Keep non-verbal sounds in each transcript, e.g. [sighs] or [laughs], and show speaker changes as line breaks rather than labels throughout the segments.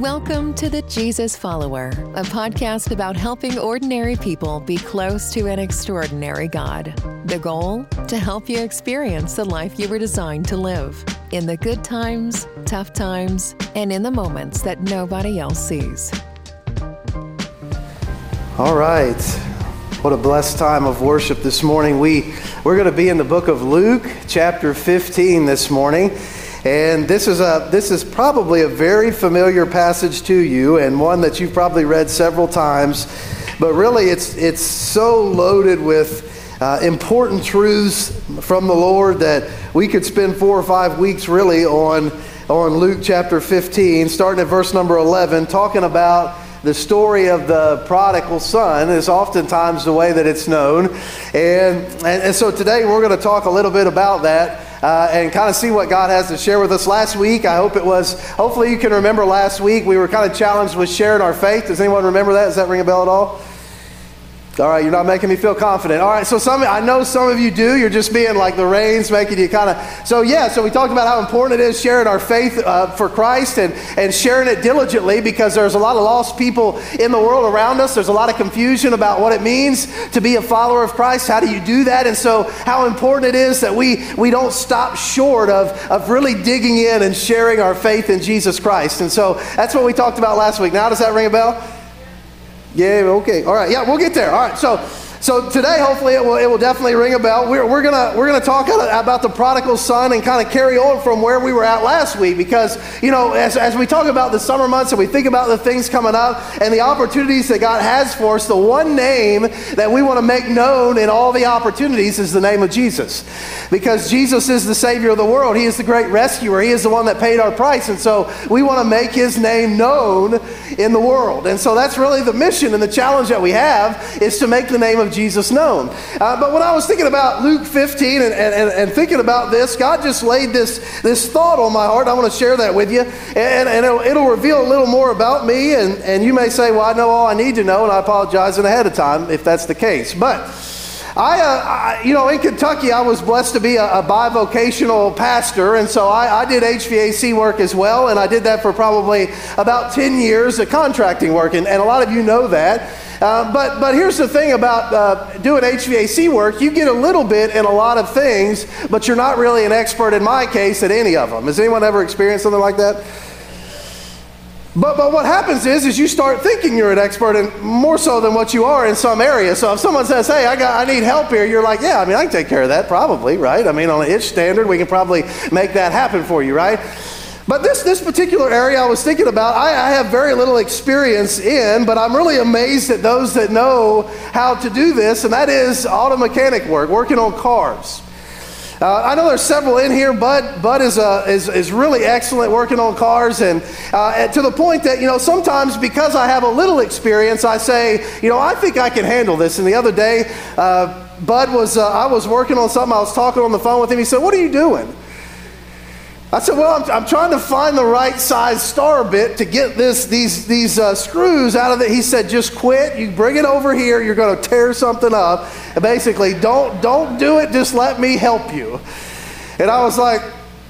Welcome to The Jesus Follower, a podcast about helping ordinary people be close to an extraordinary God. The goal? To help you experience the life you were designed to live in the good times, tough times, and in the moments that nobody else sees.
All right. What a blessed time of worship this morning. We, we're going to be in the book of Luke, chapter 15 this morning. And this is, a, this is probably a very familiar passage to you and one that you've probably read several times. But really, it's, it's so loaded with uh, important truths from the Lord that we could spend four or five weeks really on, on Luke chapter 15, starting at verse number 11, talking about the story of the prodigal son is oftentimes the way that it's known. And, and, and so today we're going to talk a little bit about that uh, and kind of see what God has to share with us. Last week, I hope it was, hopefully you can remember last week, we were kind of challenged with sharing our faith. Does anyone remember that? Does that ring a bell at all? All right, you're not making me feel confident. All right, so some I know some of you do. You're just being like the rains making you kind of. So yeah, so we talked about how important it is sharing our faith uh, for Christ and and sharing it diligently because there's a lot of lost people in the world around us. There's a lot of confusion about what it means to be a follower of Christ. How do you do that? And so how important it is that we we don't stop short of of really digging in and sharing our faith in Jesus Christ. And so that's what we talked about last week. Now does that ring a bell? Yeah, okay. All right. Yeah, we'll get there. All right. So so today, hopefully, it will, it will definitely ring a bell. We're, we're going we're gonna talk about the prodigal son and kind of carry on from where we were at last week because, you know, as, as we talk about the summer months and we think about the things coming up and the opportunities that God has for us, the one name that we want to make known in all the opportunities is the name of Jesus. Because Jesus is the Savior of the world. He is the great rescuer. He is the one that paid our price. And so we want to make His name known in the world. And so that's really the mission and the challenge that we have is to make the name of Jesus known. Uh, but when I was thinking about Luke 15 and, and, and thinking about this, God just laid this, this thought on my heart. I want to share that with you. And, and it'll, it'll reveal a little more about me. And, and you may say, well, I know all I need to know, and I apologize in ahead of time if that's the case. But I, uh, I, you know, in Kentucky, I was blessed to be a, a bivocational pastor, and so I, I, did HVAC work as well, and I did that for probably about 10 years of contracting work, and, and a lot of you know that. Uh, but, but here's the thing about uh, doing HVAC work you get a little bit in a lot of things, but you're not really an expert in my case at any of them. Has anyone ever experienced something like that? But, but what happens is, is you start thinking you're an expert in more so than what you are in some areas. So if someone says, hey, I, got, I need help here, you're like, yeah, I mean, I can take care of that probably, right? I mean, on an itch standard, we can probably make that happen for you, right? But this, this particular area I was thinking about, I, I, have very little experience in, but I'm really amazed at those that know how to do this, and that is auto mechanic work, working on cars. Uh, I know there's several in here. Bud, Bud is, uh, is, is really excellent working on cars, and uh, to the point that, you know, sometimes because I have a little experience, I say, you know, I think I can handle this. And the other day, uh, Bud was, uh, I was working on something, I was talking on the phone with him. He said, What are you doing? I said, well, I'm, I'm, trying to find the right size star bit to get this, these, these uh, screws out of it. He said, just quit. You bring it over here. You're going to tear something up. And basically, don't, don't do it. Just let me help you. And I was like,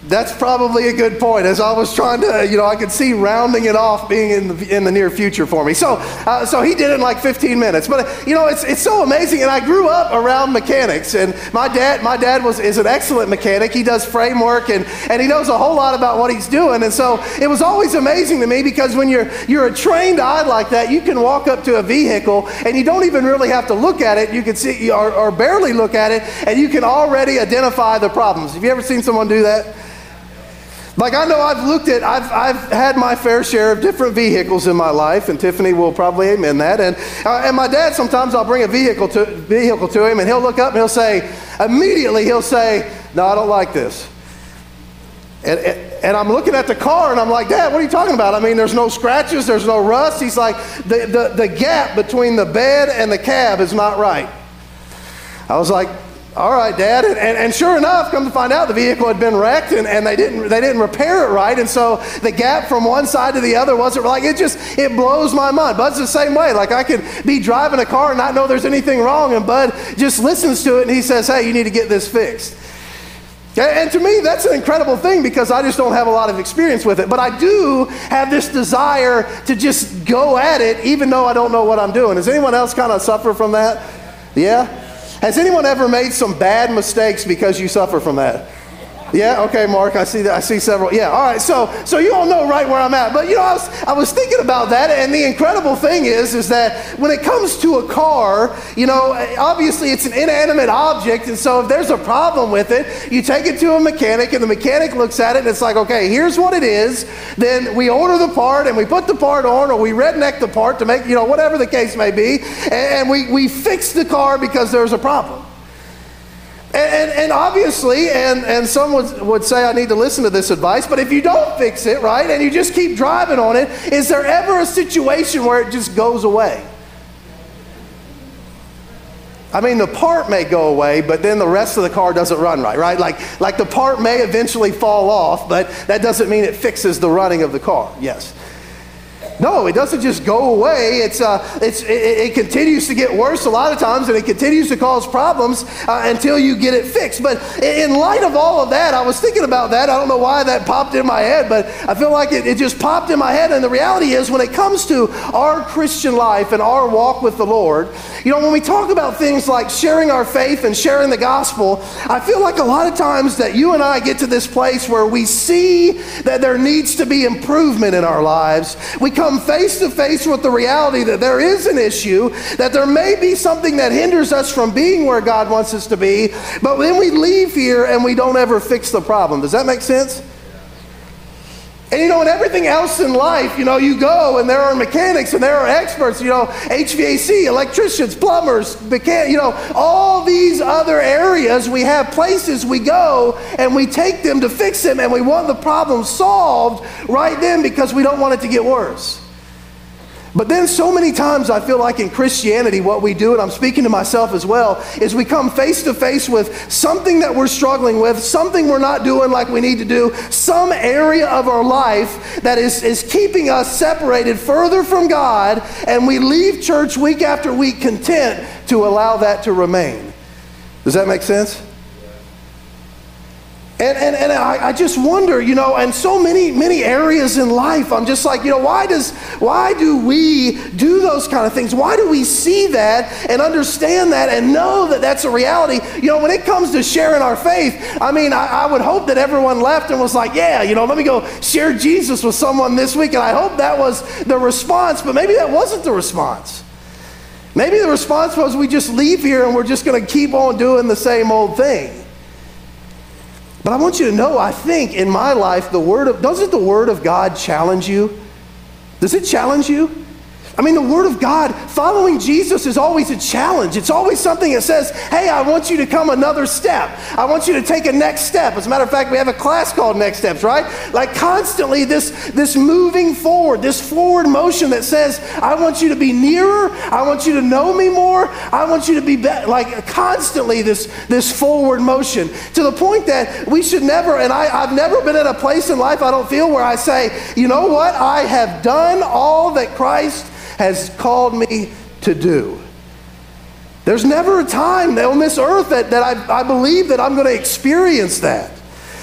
that's probably a good point. As I was trying to, you know, I could see rounding it off being in the, in the near future for me. So, uh, so he did it in like 15 minutes. But you know, it's, it's so amazing. And I grew up around mechanics, and my dad, my dad was is an excellent mechanic. He does framework, and and he knows a whole lot about what he's doing. And so it was always amazing to me because when you're you're a trained eye like that, you can walk up to a vehicle and you don't even really have to look at it. You can see or, or barely look at it, and you can already identify the problems. Have you ever seen someone do that? Like, I know I've looked at, I've, I've had my fair share of different vehicles in my life, and Tiffany will probably amen that. And, uh, and my dad, sometimes I'll bring a vehicle to, vehicle to him, and he'll look up and he'll say, immediately, he'll say, No, I don't like this. And, and I'm looking at the car and I'm like, Dad, what are you talking about? I mean, there's no scratches, there's no rust. He's like, the, the, the gap between the bed and the cab is not right. I was like, all right, Dad. And, and, and, sure enough, come to find out, the vehicle had been wrecked and, and they, didn't, they didn't repair it right. And so the gap from one side to the other wasn't like, it just, it blows my mind. Bud's the same way. Like I could be driving a car and not know there's anything wrong. And Bud just listens to it and he says, hey, you need to get this fixed. And to me, that's an incredible thing because I just don't have a lot of experience with it. But I do have this desire to just go at it even though I don't know what I'm doing. Does anyone else kind of suffer from that? Yeah? Has anyone ever made some bad mistakes because you suffer from that? Yeah, okay, Mark. I see that. I see several. Yeah, all right. So, so you all know right where I'm at. But you know, I was, I was thinking about that, and the incredible thing is, is that when it comes to a car, you know, obviously it's an inanimate object, and so if there's a problem with it, you take it to a mechanic, and the mechanic looks at it, and it's like, okay, here's what it is. Then we order the part, and we put the part on, or we redneck the part to make, you know, whatever the case may be, and, we we fix the car because there's a problem. And, and, and, obviously, and, and some would, would say I need to listen to this advice, but if you don't fix it, right, and you just keep driving on it, is there ever a situation where it just goes away? I mean, the part may go away, but then the rest of the car doesn't run right, right? Like, like the part may eventually fall off, but that doesn't mean it fixes the running of the car. Yes. No, it doesn't just go away. It's, uh, it's, it, it, continues to get worse a lot of times and it continues to cause problems uh, until you get it fixed. But in light of all of that, I was thinking about that. I don't know why that popped in my head, but I feel like it, it just popped in my head. And the reality is, when it comes to our Christian life and our walk with the Lord, you know, when we talk about things like sharing our faith and sharing the gospel, I feel like a lot of times that you and I get to this place where we see that there needs to be improvement in our lives. We come come face to face with the reality that there is an issue, that there may be something that hinders us from being where God wants us to be, but then we leave here and we don't ever fix the problem. Does that make sense? And you know, in everything else in life, you know, you go and there are mechanics and there are experts, you know, HVAC, electricians, plumbers, mechan- you know, all these other areas, we have places we go and we take them to fix them and we want the problem solved right then because we don't want it to get worse. But then, so many times, I feel like in Christianity, what we do, and I'm speaking to myself as well, is we come face to face with something that we're struggling with, something we're not doing like we need to do, some area of our life that is, is keeping us separated further from God, and we leave church week after week content to allow that to remain. Does that make sense? And, and, and I, I, just wonder, you know, and so many, many areas in life, I'm just like, you know, why does, why do we do those kind of things? Why do we see that and understand that and know that that's a reality? You know, when it comes to sharing our faith, I mean, I, I would hope that everyone left and was like, yeah, you know, let me go share Jesus with someone this week. And I hope that was the response, but maybe that wasn't the response. Maybe the response was we just leave here and we're just going to keep on doing the same old thing. But I want you to know, I think in my life, the word of, doesn't the word of God challenge you? Does it challenge you? I mean, the Word of God, following Jesus is always a challenge. It's always something that says, hey, I want you to come another step. I want you to take a next step. As a matter of fact, we have a class called Next Steps, right? Like constantly this, this moving forward, this forward motion that says, I want you to be nearer. I want you to know me more. I want you to be, be like constantly this, this forward motion to the point that we should never, and I, I've never been at a place in life I don't feel where I say, you know what? I have done all that Christ has called me to do. There's never a time on this earth that, that I, I believe that I'm going to experience that.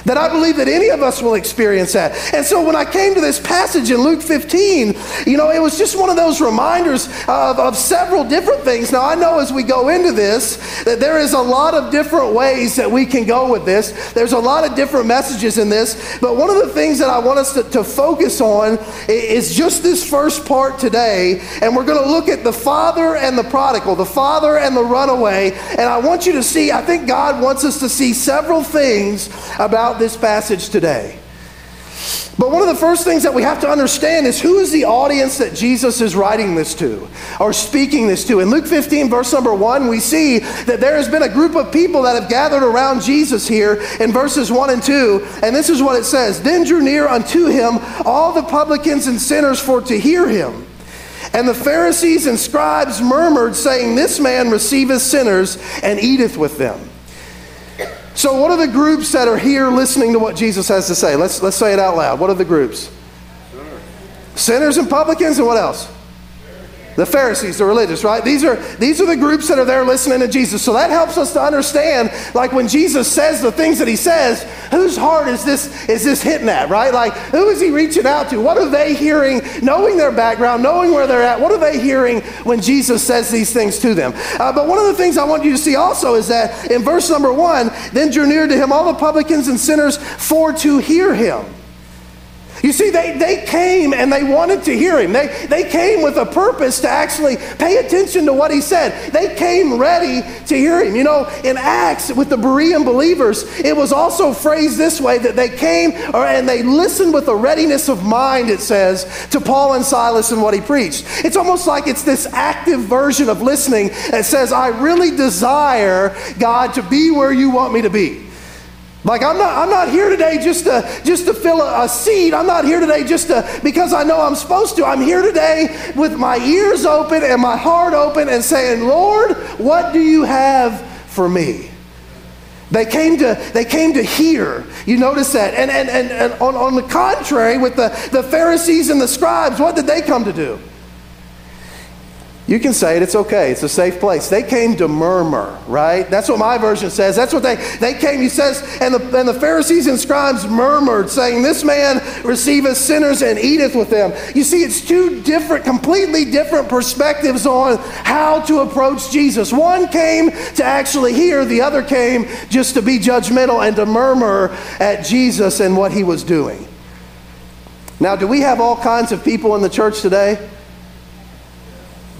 That I believe that any of us will experience that. And so when I came to this passage in Luke 15, you know, it was just one of those reminders of, of several different things. Now, I know as we go into this that there is a lot of different ways that we can go with this. There's a lot of different messages in this. But one of the things that I want us to, to focus on is just this first part today. And we're going to look at the father and the prodigal, the father and the runaway. And I want you to see, I think God wants us to see several things about about this passage today. But one of the first things that we have to understand is who is the audience that Jesus is writing this to or speaking this to. In Luke 15, verse number 1, we see that there has been a group of people that have gathered around Jesus here in verses 1 and 2. And this is what it says Then drew near unto him all the publicans and sinners for to hear him. And the Pharisees and scribes murmured, saying, This man receiveth sinners and eateth with them. So, what are the groups that are here listening to what Jesus has to say? Let's, let's say it out loud. What are the groups? Sinners, Sinners and publicans, and what else? The Pharisees, the religious, right? These are, these are the groups that are there listening to Jesus. So that helps us to understand, like when Jesus says the things that he says, whose heart is this, is this hitting at, right? Like, who is he reaching out to? What are they hearing, knowing their background, knowing where they're at? What are they hearing when Jesus says these things to them? Uh, but one of the things I want you to see also is that in verse number one, then drew near to him all the publicans and sinners for to hear him. You see, they, they came and they wanted to hear him. They, they came with a purpose to actually pay attention to what he said. They came ready to hear him. You know, in Acts with the Berean believers, it was also phrased this way that they came or, and they listened with a readiness of mind, it says, to Paul and Silas and what he preached. It's almost like it's this active version of listening that says, I really desire, God, to be where you want me to be. Like I'm not, I'm not here today just to just to fill a, a, seat. I'm not here today just to because I know I'm supposed to. I'm here today with my ears open and my heart open and saying, Lord, what do you have for me? They came to, they came to hear. You notice that. And, and, and, and on, on the contrary, with the, the Pharisees and the scribes, what did they come to do? You can say it, it's okay. It's a safe place. They came to murmur, right? That's what my version says. That's what they, they came, he says, and the, and the Pharisees and scribes murmured, saying, This man receiveth sinners and eateth with them. You see, it's two different, completely different perspectives on how to approach Jesus. One came to actually hear, the other came just to be judgmental and to murmur at Jesus and what he was doing. Now, do we have all kinds of people in the church today?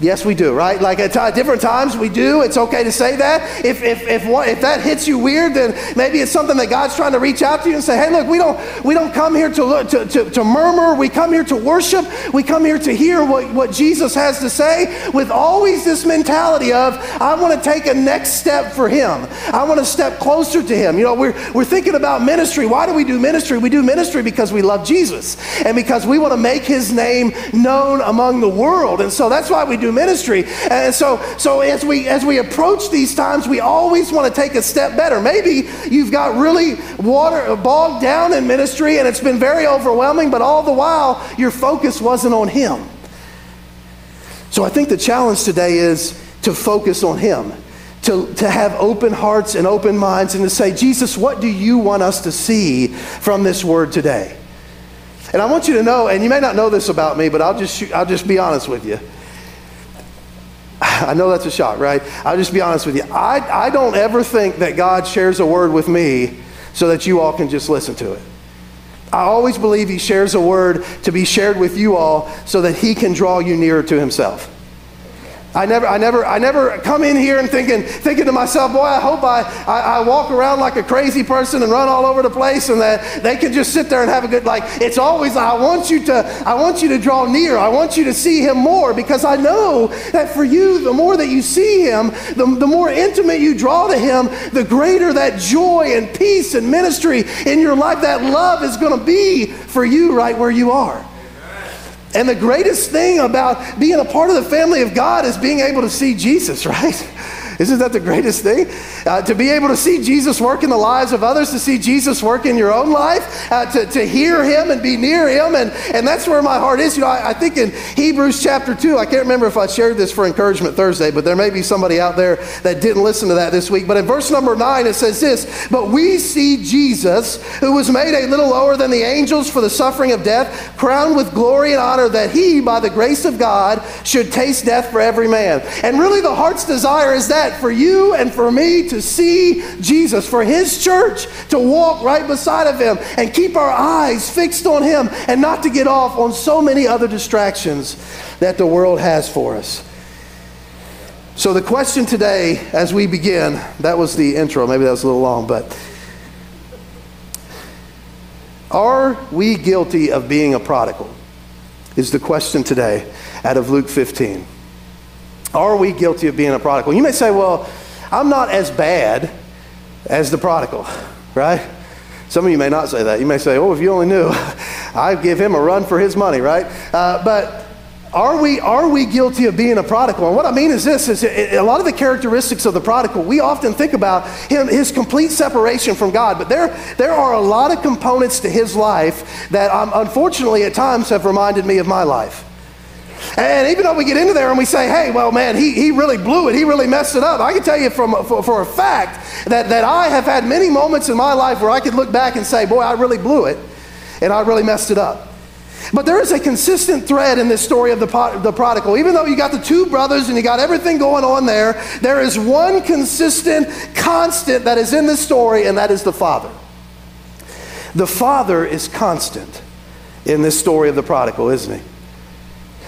Yes, we do, right? Like at t- different times we do. It's okay to say that. If, if, if, what, if that hits you weird, then maybe it's something that God's trying to reach out to you and say, hey, look, we don't, we don't come here to, to, to, to murmur. We come here to worship. We come here to hear what, what Jesus has to say with always this mentality of, I want to take a next step for Him. I want to step closer to Him. You know, we're, we're thinking about ministry. Why do we do ministry? We do ministry because we love Jesus and because we want to make His name known among the world. And so that's why we do ministry. And so, so as we as we approach these times, we always want to take a step better. Maybe you've got really water bogged down in ministry and it's been very overwhelming, but all the while your focus wasn't on Him. So I think the challenge today is to focus on Him. To, to have open hearts and open minds and to say, Jesus, what do you want us to see from this word today? And I want you to know, and you may not know this about me, but I'll just, I'll just be honest with you. [sighs] I know that's a shock, right? I'll just be honest with you. I, I don't ever think that God shares a word with me so that you all can just listen to it. I always believe He shares a word to be shared with you all so that He can draw you nearer to Himself. I never, I never, I never come in here and thinking, thinking to myself, boy, I hope I, I, I, walk around like a crazy person and run all over the place, and that they can just sit there and have a good. Like it's always, I want you to, I want you to draw near. I want you to see Him more because I know that for you, the more that you see Him, the, the more intimate you draw to Him, the greater that joy and peace and ministry in your life, that love is going to be for you right where you are. And the greatest thing about being a part of the family of God is being able to see Jesus, [laughs] right? Isn't that the greatest thing? Uh, to be able to see Jesus work in the lives of others, to see Jesus work in your own life, uh, to, to hear him and be near him. And, and that's where my heart is. You know, I, I, think in Hebrews chapter 2, I can't remember if I shared this for Encouragement Thursday, but there may be somebody out there that didn't listen to that this week. But in verse number 9, it says this But we see Jesus, who was made a little lower than the angels for the suffering of death, crowned with glory and honor, that he, by the grace of God, should taste death for every man. And really, the heart's desire is that that for you and for me to see Jesus, for His church to walk right beside of Him and keep our eyes fixed on Him and not to get off on so many other distractions that the world has for us. So, the question today, as we begin, that was the intro. Maybe that was a little long, but are we guilty of being a prodigal? Is the question today out of Luke 15. Are we guilty of being a prodigal? You may say, well, I'm not as bad as the prodigal, right? Some of you may not say that. You may say, oh, if you only knew, [laughs] I'd give him a run for his money, right? Uh, but are we, are we guilty of being a prodigal? And what I mean is this, is a lot of the characteristics of the prodigal, we often think about him, his complete separation from God, but there, there are a lot of components to his life that um, unfortunately at times have reminded me of my life. And even though we get into there and we say, hey, well, man, he, he really blew it, he really messed it up, I can tell you from, for, for a fact that, that I have had many moments in my life where I could look back and say, boy, I really blew it and I really messed it up. But there is a consistent thread in this story of the, the prodigal. Even though you got the two brothers and you got everything going on there, there is one consistent constant that is in this story, and that is the father. The father is constant in this story of the prodigal, isn't he?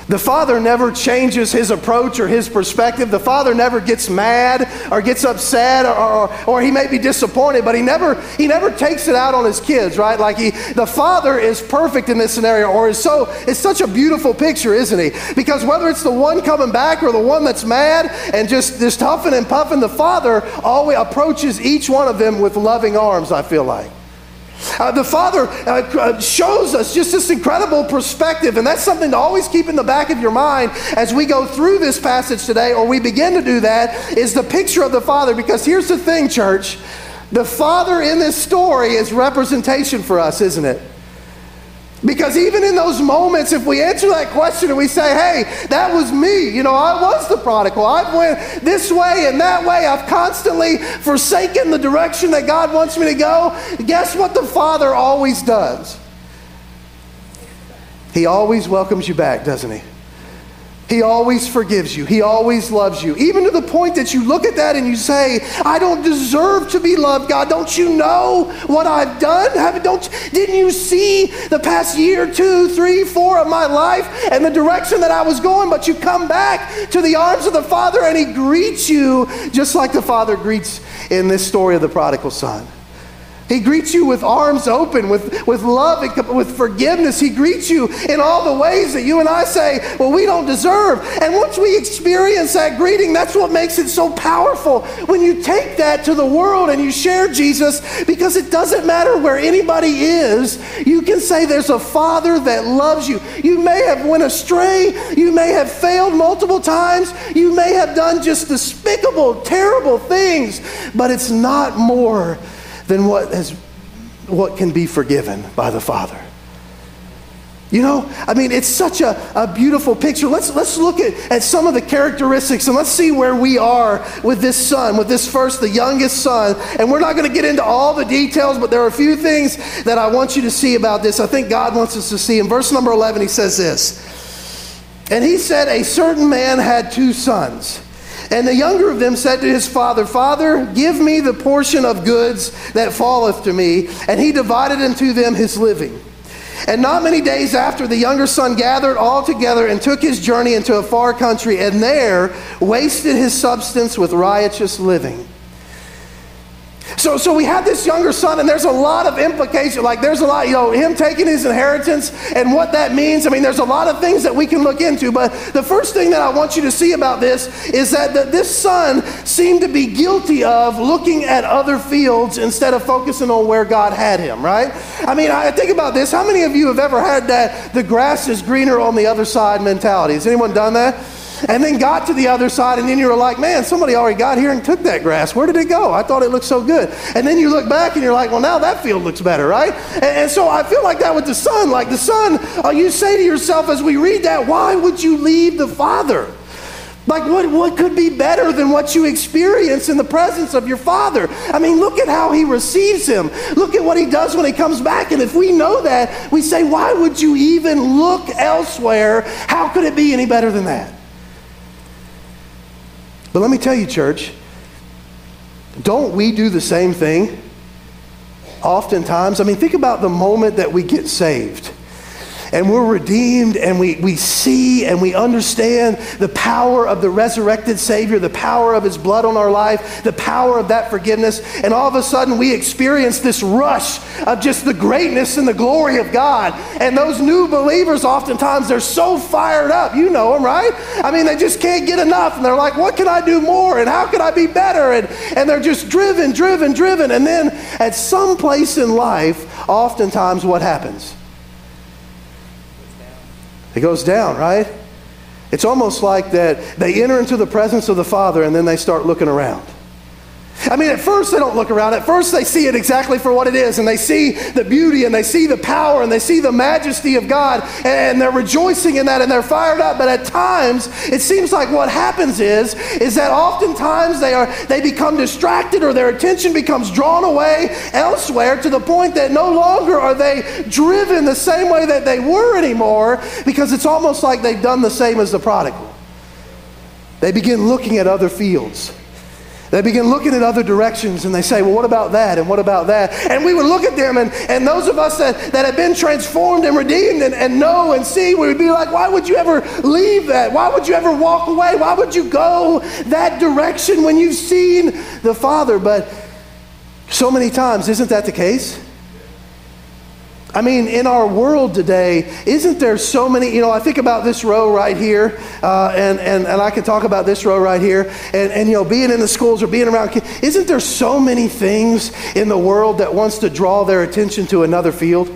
The father never changes his approach or his perspective. The father never gets mad or gets upset or, or, or, he may be disappointed, but he never, he never takes it out on his kids, right? Like he, the father is perfect in this scenario or is so, it's such a beautiful picture, isn't he? Because whether it's the one coming back or the one that's mad and just, just huffing and puffing, the father always approaches each one of them with loving arms, I feel like. Uh, the Father uh, uh, shows us just this incredible perspective, and that's something to always keep in the back of your mind as we go through this passage today, or we begin to do that, is the picture of the Father. Because here's the thing, church the Father in this story is representation for us, isn't it? Because even in those moments, if we answer that question and we say, hey, that was me, you know, I was the prodigal. I went this way and that way. I've constantly forsaken the direction that God wants me to go. Guess what the Father always does? He always welcomes you back, doesn't he? He always forgives you. He always loves you. Even to the point that you look at that and you say, I don't deserve to be loved, God. Don't you know what I've done? Have, don't, didn't you see the past year, two, three, four of my life and the direction that I was going? But you come back to the arms of the Father and He greets you just like the Father greets in this story of the prodigal son. He greets you with arms open, with, with love, with forgiveness. He greets you in all the ways that you and I say, well, we don't deserve. And once we experience that greeting, that's what makes it so powerful. When you take that to the world and you share Jesus, because it doesn't matter where anybody is, you can say there's a Father that loves you. You may have went astray. You may have failed multiple times. You may have done just despicable, terrible things, but it's not more than what, has, what can be forgiven by the Father. You know, I mean, it's such a, a beautiful picture. Let's, let's look at, at some of the characteristics and let's see where we are with this son, with this first, the youngest son. And we're not going to get into all the details, but there are a few things that I want you to see about this. I think God wants us to see. In verse number 11, he says this And he said, A certain man had two sons. And the younger of them said to his father, Father, give me the portion of goods that falleth to me. And he divided unto them his living. And not many days after, the younger son gathered all together and took his journey into a far country, and there wasted his substance with riotous living. So, so we have this younger son, and there's a lot of implication. Like, there's a lot, you know, him taking his inheritance and what that means. I mean, there's a lot of things that we can look into. But the first thing that I want you to see about this is that, that this son seemed to be guilty of looking at other fields instead of focusing on where God had him, right? I mean, I think about this. How many of you have ever had that the grass is greener on the other side mentality? Has anyone done that? And then got to the other side, and then you were like, man, somebody already got here and took that grass. Where did it go? I thought it looked so good. And then you look back and you're like, well, now that field looks better, right? And, and so I feel like that with the son. Like the son, uh, you say to yourself as we read that, why would you leave the father? Like, what, what could be better than what you experience in the presence of your father? I mean, look at how he receives him. Look at what he does when he comes back. And if we know that, we say, why would you even look elsewhere? How could it be any better than that? But let me tell you, church, don't we do the same thing? Oftentimes, I mean, think about the moment that we get saved and we're redeemed and we, we see and we understand the power of the resurrected Savior, the power of His blood on our life, the power of that forgiveness. And all of a sudden, we experience this rush of just the greatness and the glory of God. And those new believers, oftentimes, they're so fired up. You know them, right? I mean, they just can't get enough. And they're like, what can I do more? And how can I be better? And, and they're just driven, driven, driven. And then at some place in life, oftentimes, what happens? It goes down, right? It's almost like that they enter into the presence of the Father and then they start looking around. I mean, at first they don't look around. At first they see it exactly for what it is, and they see the beauty, and they see the power, and they see the majesty of God, and they're rejoicing in that, and they're fired up. But at times, it seems like what happens is, is that oftentimes they are they become distracted, or their attention becomes drawn away elsewhere to the point that no longer are they driven the same way that they were anymore, because it's almost like they've done the same as the prodigal. They begin looking at other fields. They begin looking at other directions and they say, Well, what about that? And what about that? And we would look at them, and, and those of us that, that have been transformed and redeemed and, and know and see, we would be like, Why would you ever leave that? Why would you ever walk away? Why would you go that direction when you've seen the Father? But so many times, isn't that the case? I mean, in our world today, isn't there so many? You know, I think about this row right here, uh, and, and, and I can talk about this row right here, and, and, you know, being in the schools or being around kids. Isn't there so many things in the world that wants to draw their attention to another field?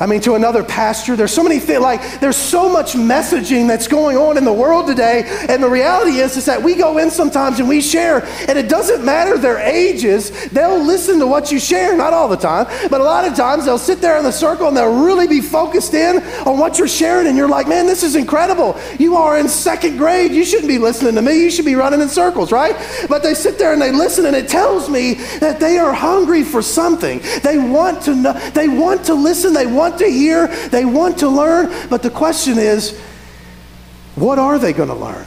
I mean, to another pastor. There's so many things, like, there's so much messaging that's going on in the world today. And the reality is, is that we go in sometimes and we share, and it doesn't matter their ages. They'll listen to what you share, not all the time, but a lot of times they'll sit there in the circle and they'll really be focused in on what you're sharing. And you're like, man, this is incredible. You are in second grade. You shouldn't be listening to me. You should be running in circles, right? But they sit there and they listen, and it tells me that they are hungry for something. They want to know, they want to listen, they want want to hear, they want to learn, but the question is what are they going to learn?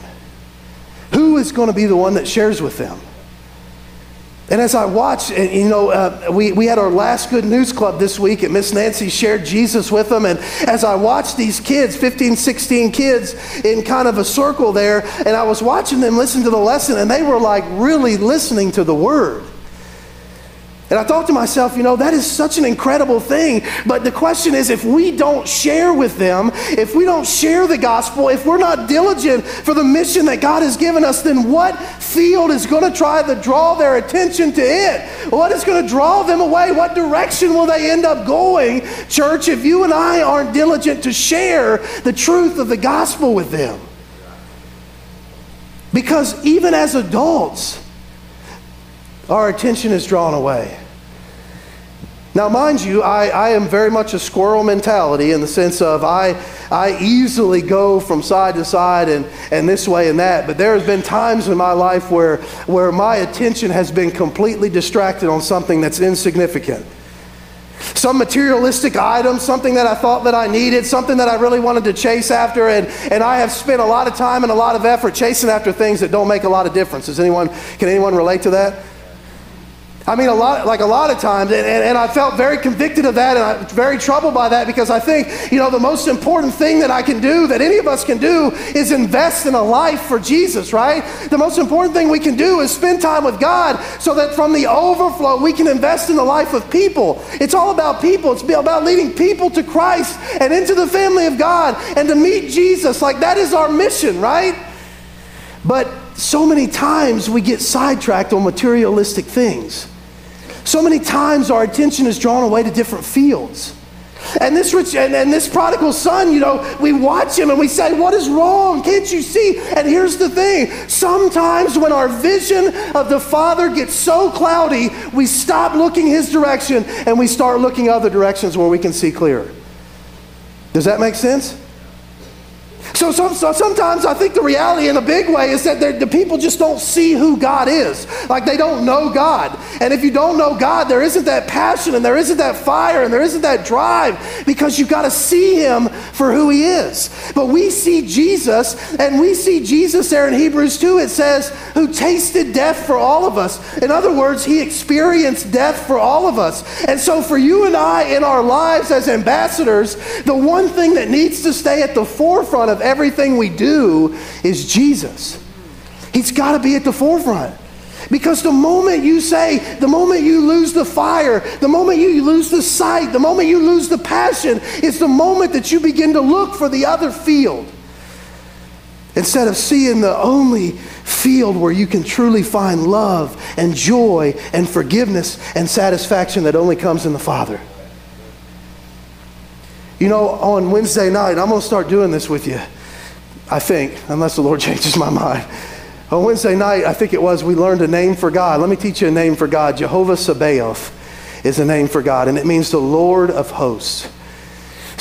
Who is going to be the one that shares with them? And as I watch, you know, uh, we, we had our last Good News Club this week, and Miss Nancy shared Jesus with them. And as I watched these kids, 15, 16 kids, in kind of a circle there, and I was watching them listen to the lesson, and they were like really listening to the word. And I thought to myself, you know, that is such an incredible thing. But the question is if we don't share with them, if we don't share the gospel, if we're not diligent for the mission that God has given us, then what field is going to try to draw their attention to it? What is going to draw them away? What direction will they end up going, church, if you and I aren't diligent to share the truth of the gospel with them? Because even as adults, our attention is drawn away. Now, mind you, I, I am very much a squirrel mentality in the sense of I, I easily go from side to side and, and this way and that. But there has been times in my life where, where my attention has been completely distracted on something that's insignificant. Some materialistic item, something that I thought that I needed, something that I really wanted to chase after, and, and I have spent a lot of time and a lot of effort chasing after things that don't make a lot of difference. Does anyone, can anyone relate to that? I mean, a lot, like a lot of times, and, and, and, I felt very convicted of that, and I'm very troubled by that because I think, you know, the most important thing that I can do, that any of us can do, is invest in a life for Jesus, right? The most important thing we can do is spend time with God so that from the overflow we can invest in the life of people. It's all about people, it's about leading people to Christ and into the family of God and to meet Jesus. Like, that is our mission, right? But so many times we get sidetracked on materialistic things. So many times our attention is drawn away to different fields. And this rich and, and, this prodigal son, you know, we watch him and we say, What is wrong? Can't you see? And here's the thing sometimes when our vision of the Father gets so cloudy, we stop looking his direction and we start looking other directions where we can see clearer. Does that make sense? So, so, so, sometimes I think the reality in a big way is that the people just don't see who God is. Like they don't know God. And if you don't know God, there isn't that passion and there isn't that fire and there isn't that drive because you've got to see Him for who He is. But we see Jesus, and we see Jesus there in Hebrews 2. It says, who tasted death for all of us. In other words, He experienced death for all of us. And so for you and I in our lives as ambassadors, the one thing that needs to stay at the forefront of everything we do is Jesus. He's got to be at the forefront. Because the moment you say, the moment you lose the fire, the moment you lose the sight, the moment you lose the passion, it's the moment that you begin to look for the other field. Instead of seeing the only field where you can truly find love and joy and forgiveness and satisfaction that only comes in the Father. You know, on Wednesday night, I'm going to start doing this with you. I think, unless the Lord [laughs] changes my mind. On Wednesday night, I think it was, we learned a name for God. Let me teach you a name for God. Jehovah Sabaoth is a name for God, and it means the Lord of hosts.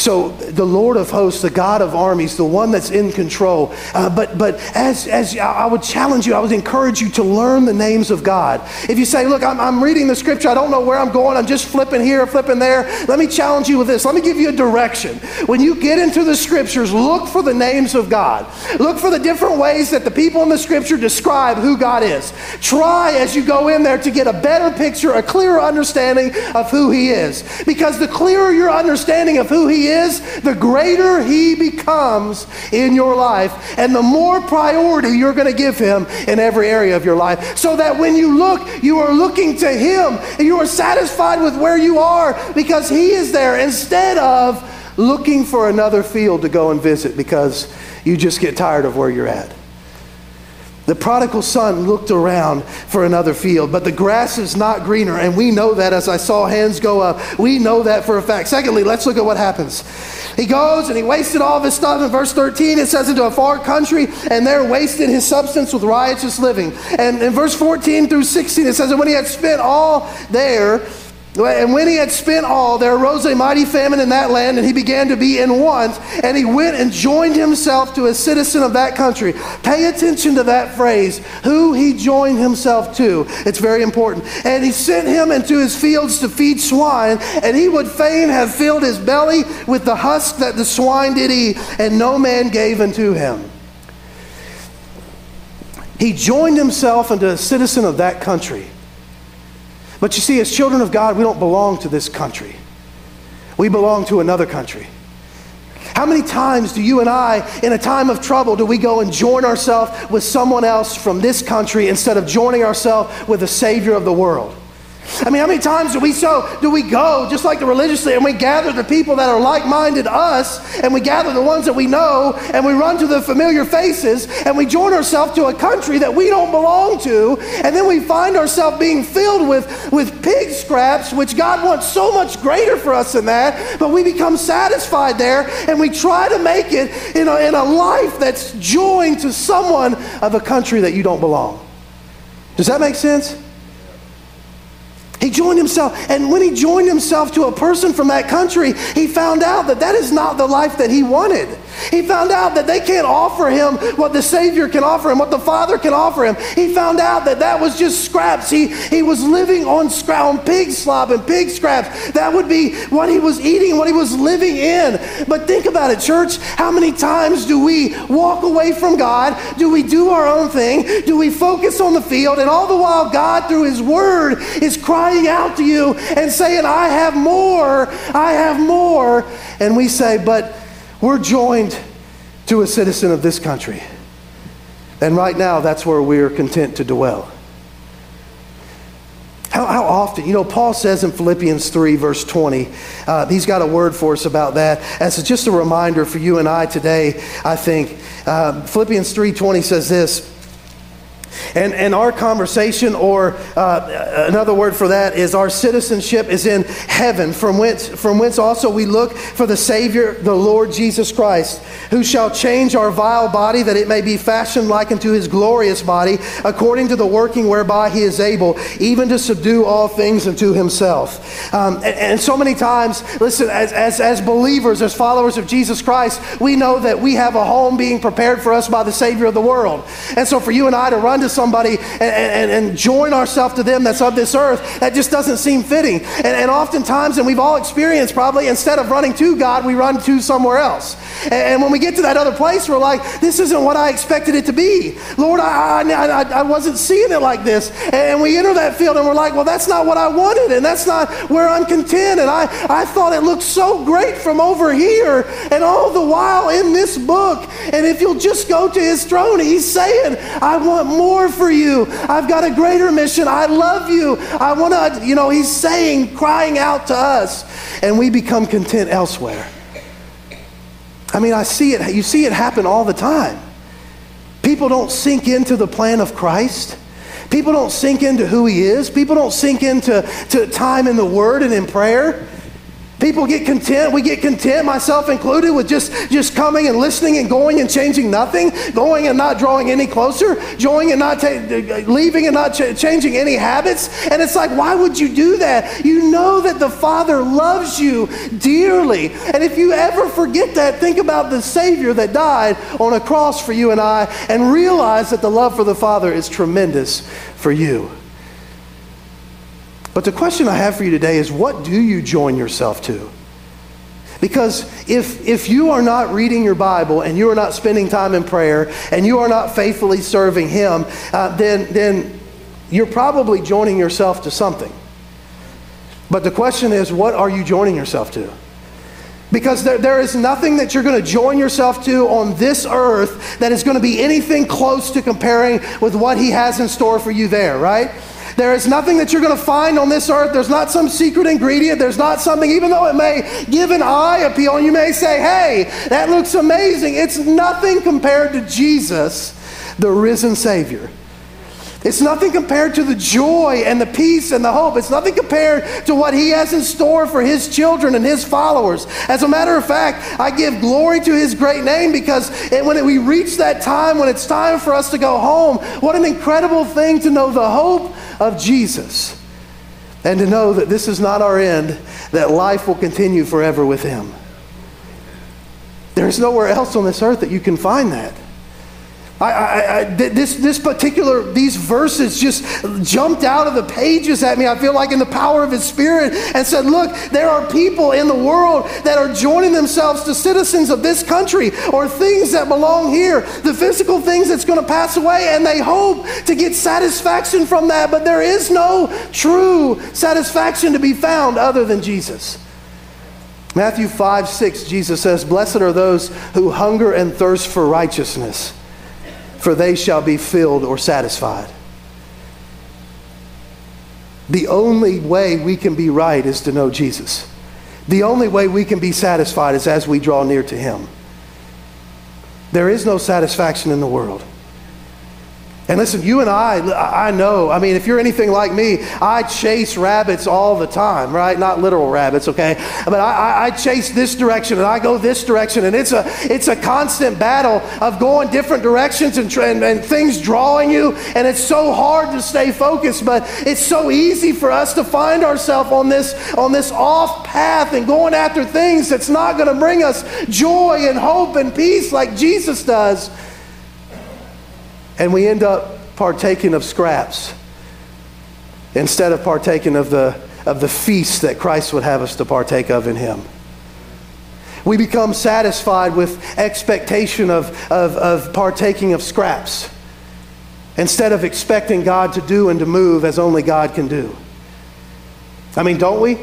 So the Lord of hosts, the God of armies, the one that's in control. Uh, but but as, as I would challenge you, I would encourage you to learn the names of God. If you say, look, I'm, I'm reading the scripture, I don't know where I'm going, I'm just flipping here, flipping there, let me challenge you with this. Let me give you a direction. When you get into the scriptures, look for the names of God. Look for the different ways that the people in the scripture describe who God is. Try as you go in there to get a better picture, a clearer understanding of who He is. Because the clearer your understanding of who He is, the greater He becomes in your life, and the more priority you're going to give Him in every area of your life. So that when you look, you are looking to Him, and you are satisfied with where you are because He is there instead of looking for another field to go and visit because you just get tired of where you're at. The prodigal son looked around for another field, but the grass is not greener, and we know that as I saw hands go up. We know that for a fact. Secondly, let's look at what happens. He goes and he wasted all of his stuff. In verse 13, it says, into a far country, and there wasted his substance with riotous living. And in verse 14 through 16, it says, and when he had spent all there, and when he had spent all, there arose a mighty famine in that land, and he began to be in want. And he went and joined himself to a citizen of that country. Pay attention to that phrase, who he joined himself to. It's very important. And he sent him into his fields to feed swine, and he would fain have filled his belly with the husk that the swine did eat, and no man gave unto him. He joined himself unto a citizen of that country. But you see, as children of God, we don't belong to this country. We belong to another country. How many times do you and I, in a time of trouble, do we go and join ourselves with someone else from this country instead of joining ourselves with the Savior of the world? I mean, how many times do we so do we go just like the religiously and we gather the people that are like-minded us and we gather the ones that we know and we run to the familiar faces and we join ourselves to a country that we don't belong to and then we find ourselves being filled with with pig scraps which God wants so much greater for us than that but we become satisfied there and we try to make it in a, in a life that's joined to someone of a country that you don't belong. Does that make sense? He joined himself. And when he joined himself to a person from that country, he found out that that is not the life that he wanted. He found out that they can't offer him what the Savior can offer him, what the Father can offer him. He found out that that was just scraps. He, he was living on, scrap, on pig slop and pig scraps. That would be what he was eating, what he was living in. But think about it, church. How many times do we walk away from God? Do we do our own thing? Do we focus on the field? And all the while, God, through His Word, is crying out to you and saying, I have more, I have more. And we say, but we're joined to a citizen of this country. And right now, that's where we're content to dwell. How, how, often, you know, Paul says in Philippians 3, verse 20, uh, he's got a word for us about that. As just a reminder for you and I today, I think. Uh, Philippians 3.20 says this, and, and our conversation, or uh, another word for that, is our citizenship is in heaven, from whence, from whence also we look for the Savior, the Lord Jesus Christ, who shall change our vile body that it may be fashioned like unto his glorious body, according to the working whereby he is able even to subdue all things unto himself. Um, and, and, so many times, listen, as, as, as believers, as followers of Jesus Christ, we know that we have a home being prepared for us by the Savior of the world. And so for you and I to run to somebody and, and, and join ourselves to them that's of this earth, that just doesn't seem fitting. And, and oftentimes, and we've all experienced probably, instead of running to God, we run to somewhere else. And, and when we get to that other place, we're like, this isn't what I expected it to be. Lord, I, I, I wasn't seeing it like this. And we enter that field and we're like, well, that's not what I wanted, and that's not where I'm content. And I, I thought it looked so great from over here. And all the while in this book, and if you'll just go to his throne, he's saying, I want more more for you. I've got a greater mission. I love you. I want to, you know, he's saying, crying out to us, and we become content elsewhere. I mean, I see it, you see it happen all the time. People don't sink into the plan of Christ. People don't sink into who he is. People don't sink into to time in the word and in prayer. People get content. We get content, myself included, with just, just coming and listening and going and changing nothing, going and not drawing any closer, going and not ta- leaving and not ch- changing any habits. And it's like, why would you do that? You know that the Father loves you dearly. And if you ever forget that, think about the Savior that died on a cross for you and I and realize that the love for the Father is tremendous for you. But the question I have for you today is what do you join yourself to? Because if, if you are not reading your Bible and you are not spending time in prayer and you are not faithfully serving Him, uh, then, then you're probably joining yourself to something. But the question is, what are you joining yourself to? Because there, there is nothing that you're going to join yourself to on this earth that is going to be anything close to comparing with what He has in store for you there, right? There is nothing that you're going to find on this earth. There's not some secret ingredient. There's not something, even though it may give an eye appeal, and you may say, hey, that looks amazing. It's nothing compared to Jesus, the risen Savior. It's nothing compared to the joy and the peace and the hope. It's nothing compared to what He has in store for His children and His followers. As a matter of fact, I give glory to His great name because when we reach that time, when it's time for us to go home, what an incredible thing to know the hope of Jesus and to know that this is not our end, that life will continue forever with Him. There's nowhere else on this earth that you can find that. I, I, I, this, this particular, these verses just jumped out of the pages at me. I feel like in the power of His Spirit and said, Look, there are people in the world that are joining themselves to citizens of this country or things that belong here, the physical things that's going to pass away, and they hope to get satisfaction from that. But there is no true satisfaction to be found other than Jesus. Matthew 5 6, Jesus says, Blessed are those who hunger and thirst for righteousness for they shall be filled or satisfied. The only way we can be right is to know Jesus. The only way we can be satisfied is as we draw near to Him. There is no satisfaction in the world. And listen, you and I, I know, I mean, if you're anything like me, I chase rabbits all the time, right? Not literal rabbits, okay? But I, I, chase this direction and I go this direction. And it's a, it's a constant battle of going different directions and, and, and things drawing you. And it's so hard to stay focused, but it's so easy for us to find ourselves on this, on this off path and going after things that's not going to bring us joy and hope and peace like Jesus does and we end up partaking of scraps instead of partaking of the, of the feast that Christ would have us to partake of in Him. We become satisfied with expectation of, of, of partaking of scraps instead of expecting God to do and to move as only God can do. I mean, don't we?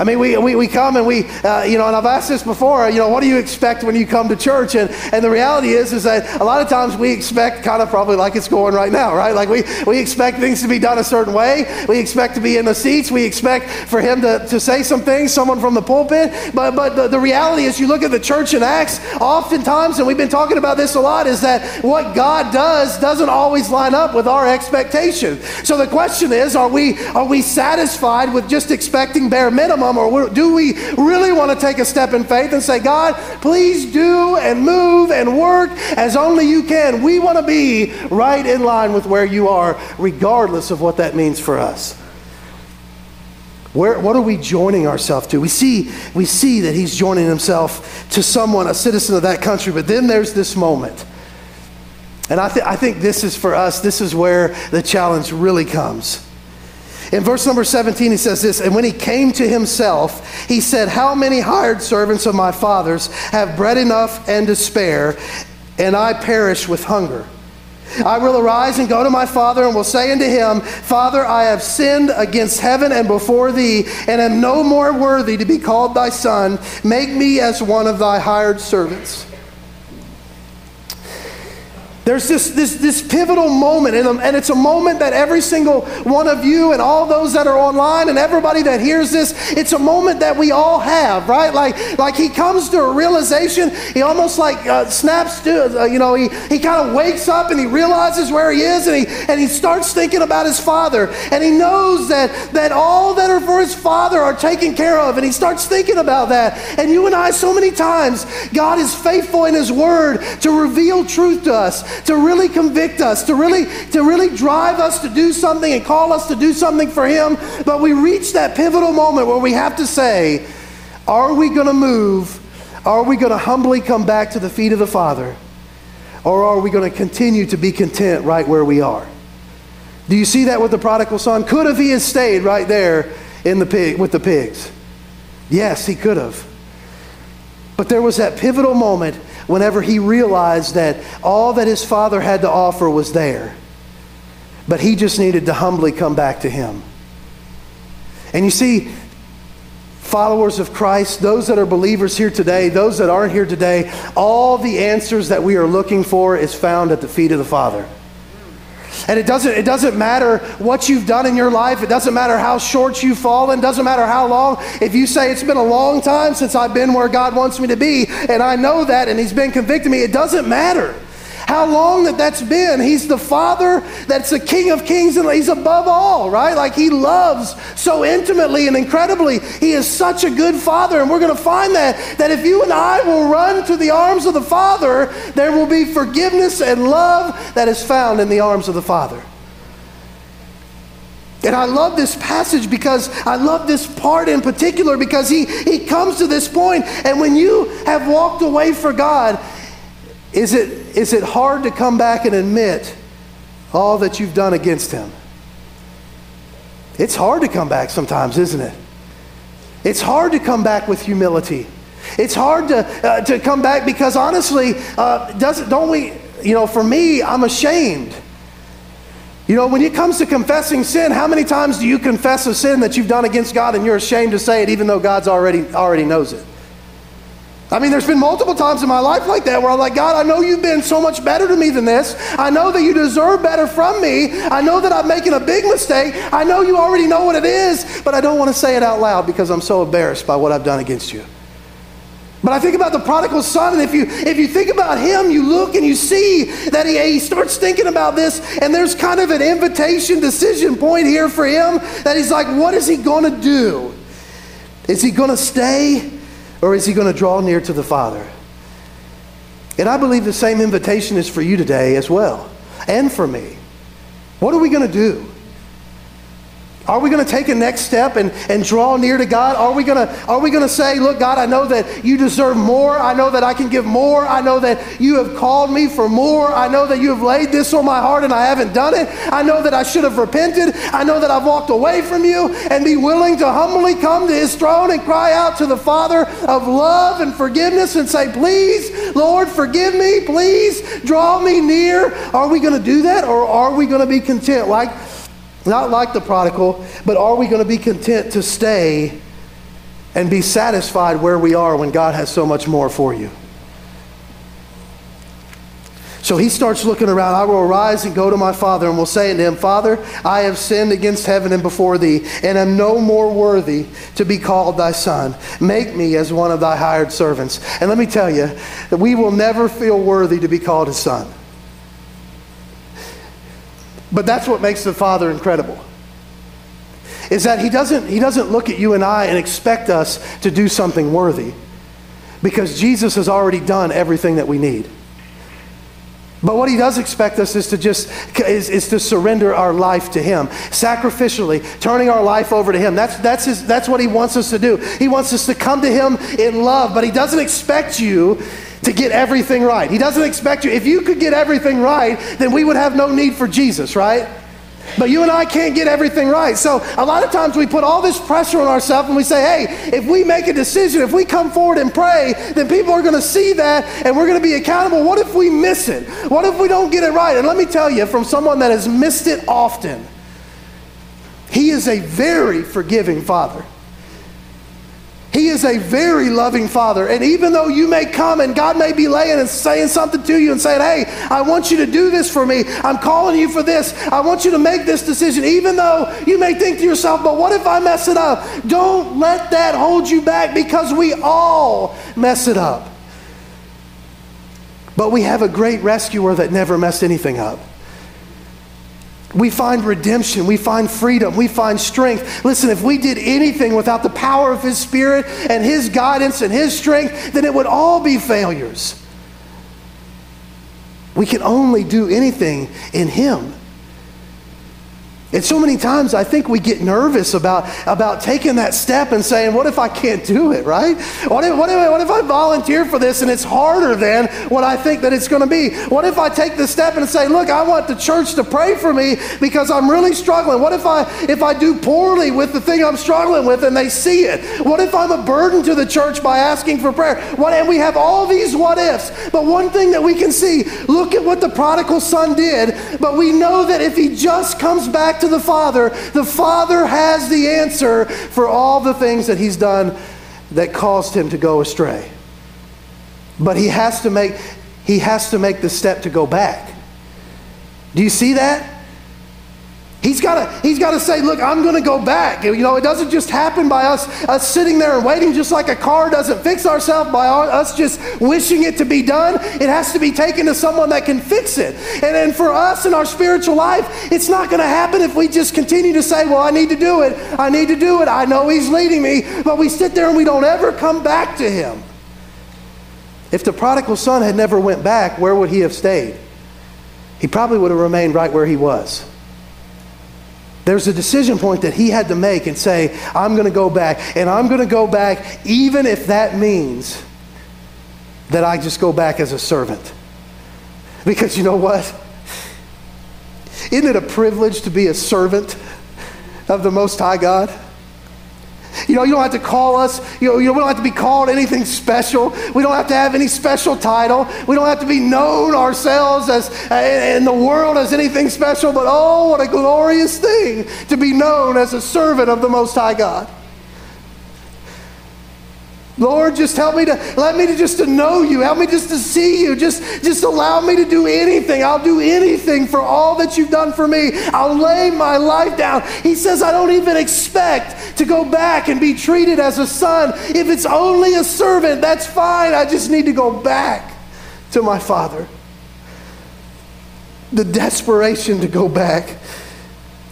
I mean, we, we, we come and we, uh, you know, and I've asked this before, you know, what do you expect when you come to church? And, and the reality is, is that a lot of times we expect kind of probably like it's going right now, right? Like we, we expect things to be done a certain way. We expect to be in the seats. We expect for him to, to say some things, someone from the pulpit. But, but the, the reality is, you look at the church in Acts, oftentimes, and we've been talking about this a lot, is that what God does doesn't always line up with our expectations. So the question is, are we, are we satisfied with just expecting bare minimum? Or do we really want to take a step in faith and say, God, please do and move and work as only you can? We want to be right in line with where you are, regardless of what that means for us. Where, what are we joining ourselves to? We see, we see that he's joining himself to someone, a citizen of that country, but then there's this moment. And I, th- I think this is for us, this is where the challenge really comes. In verse number 17, he says this And when he came to himself, he said, How many hired servants of my father's have bread enough and to spare, and I perish with hunger? I will arise and go to my father and will say unto him, Father, I have sinned against heaven and before thee, and am no more worthy to be called thy son. Make me as one of thy hired servants. There's this, this, this pivotal moment, and, and it's a moment that every single one of you and all those that are online and everybody that hears this, it's a moment that we all have, right? Like, like he comes to a realization, he almost like uh, snaps to, uh, you know, he, he kind of wakes up and he realizes where he is and he, and he starts thinking about his father. And he knows that, that all that are for his father are taken care of. And he starts thinking about that. And you and I, so many times, God is faithful in his word to reveal truth to us to really convict us, to really, to really drive us to do something and call us to do something for Him. But we reach that pivotal moment where we have to say, are we going to move? Are we going to humbly come back to the feet of the Father? Or are we going to continue to be content right where we are? Do you see that with the prodigal son? Could have he have stayed right there in the pig, with the pigs? Yes, he could have. But there was that pivotal moment whenever he realized that all that his father had to offer was there. But he just needed to humbly come back to him. And you see, followers of Christ, those that are believers here today, those that aren't here today, all the answers that we are looking for is found at the feet of the Father. And it doesn't, it doesn't matter what you've done in your life. It doesn't matter how short you've fallen. It doesn't matter how long. If you say it's been a long time since I've been where God wants me to be, and I know that, and He's been convicting me, it doesn't matter how long that that's been. He's the Father that's the King of Kings and He's above all, right? Like He loves so intimately and incredibly. He is such a good Father. And we're going to find that, that if you and I will run to the arms of the Father, there will be forgiveness and love that is found in the arms of the Father. And I love this passage because I love this part in particular because he, he comes to this point, and when you have walked away for God, is it, is it hard to come back and admit all that you've done against him? It's hard to come back sometimes, isn't it? It's hard to come back with humility. It's hard to, uh, to come back because honestly, uh, doesn't, don't we, you know, for me, I'm ashamed. You know, when it comes to confessing sin, how many times do you confess a sin that you've done against God and you're ashamed to say it even though God's already, already knows it? I mean, there's been multiple times in my life like that where I'm like, God, I know you've been so much better to me than this. I know that you deserve better from me. I know that I'm making a big mistake. I know you already know what it is, but I don't want to say it out loud because I'm so embarrassed by what I've done against you. But I think about the prodigal son, and if you if you think about him, you look and you see that he, he starts thinking about this, and there's kind of an invitation decision point here for him that he's like, what is he going to do? Is he going to stay? Or is he going to draw near to the Father? And I believe the same invitation is for you today as well, and for me. What are we going to do? Are we going to take a next step and, and draw near to God? Are we going to are we going to say, "Look, God, I know that you deserve more. I know that I can give more. I know that you have called me for more. I know that you have laid this on my heart and I haven't done it. I know that I should have repented. I know that I've walked away from you and be willing to humbly come to his throne and cry out to the Father of love and forgiveness and say, "Please, Lord, forgive me. Please draw me near." Are we going to do that or are we going to be content like not like the prodigal, but are we going to be content to stay and be satisfied where we are when God has so much more for you? So he starts looking around. I will arise and go to my father and will say unto him, Father, I have sinned against heaven and before thee, and am no more worthy to be called thy son. Make me as one of thy hired servants. And let me tell you that we will never feel worthy to be called his son. But that's what makes the Father incredible. Is that he doesn't, he doesn't look at you and I and expect us to do something worthy because Jesus has already done everything that we need. But what he does expect us is to just is, is to surrender our life to him sacrificially, turning our life over to him. That's that's his, that's what he wants us to do. He wants us to come to him in love, but he doesn't expect you to get everything right. He doesn't expect you. If you could get everything right, then we would have no need for Jesus, right? But you and I can't get everything right. So a lot of times we put all this pressure on ourselves and we say, hey, if we make a decision, if we come forward and pray, then people are going to see that and we're going to be accountable. What if we miss it? What if we don't get it right? And let me tell you, from someone that has missed it often, he is a very forgiving father. He is a very loving Father. And even though you may come and God may be laying and saying something to you and saying, Hey, I want you to do this for me. I'm calling you for this. I want you to make this decision. Even though you may think to yourself, But what if I mess it up? Don't let that hold you back because we all mess it up. But we have a great rescuer that never messed anything up. We find redemption. We find freedom. We find strength. Listen, if we did anything without the power of His Spirit and His guidance and His strength, then it would all be failures. We can only do anything in Him. And so many times I think we get nervous about, about taking that step and saying, What if I can't do it, right? What if, what, if, what if I volunteer for this and it's harder than what I think that it's going to be? What if I take the step and say, Look, I want the church to pray for me because I'm really struggling? What if I, if I do poorly with the thing I'm struggling with and they see it? What if I'm a burden to the church by asking for prayer? What, and we have all these what ifs. But one thing that we can see look at what the prodigal son did, but we know that if he just comes back to the Father, the Father has the answer for all the things that he's done that caused him to go astray. But he has to make he has to make the step to go back. Do you see that? He's got to he's to say, look, I'm going to go back. You know, it doesn't just happen by us us sitting there and waiting, just like a car doesn't fix ourselves by us just wishing it to be done. It has to be taken to someone that can fix it. And then for us in our spiritual life, it's not going to happen if we just continue to say, well, I need to do it. I need to do it. I know He's leading me, but we sit there and we don't ever come back to Him. If the prodigal son had never went back, where would he have stayed? He probably would have remained right where he was. There's a decision point that he had to make and say, I'm going to go back. And I'm going to go back even if that means that I just go back as a servant. Because you know what? Isn't it a privilege to be a servant of the Most High God? You know, you don't have to call us, you know, you don't have to be called anything special. We don't have to have any special title. We don't have to be known ourselves as uh, in the world as anything special, but oh, what a glorious thing to be known as a servant of the Most High God. Lord, just help me to let me to just to know you. Help me just to see you. Just, just allow me to do anything. I'll do anything for all that you've done for me. I'll lay my life down. He says, I don't even expect to go back and be treated as a son. If it's only a servant, that's fine. I just need to go back to my father. The desperation to go back.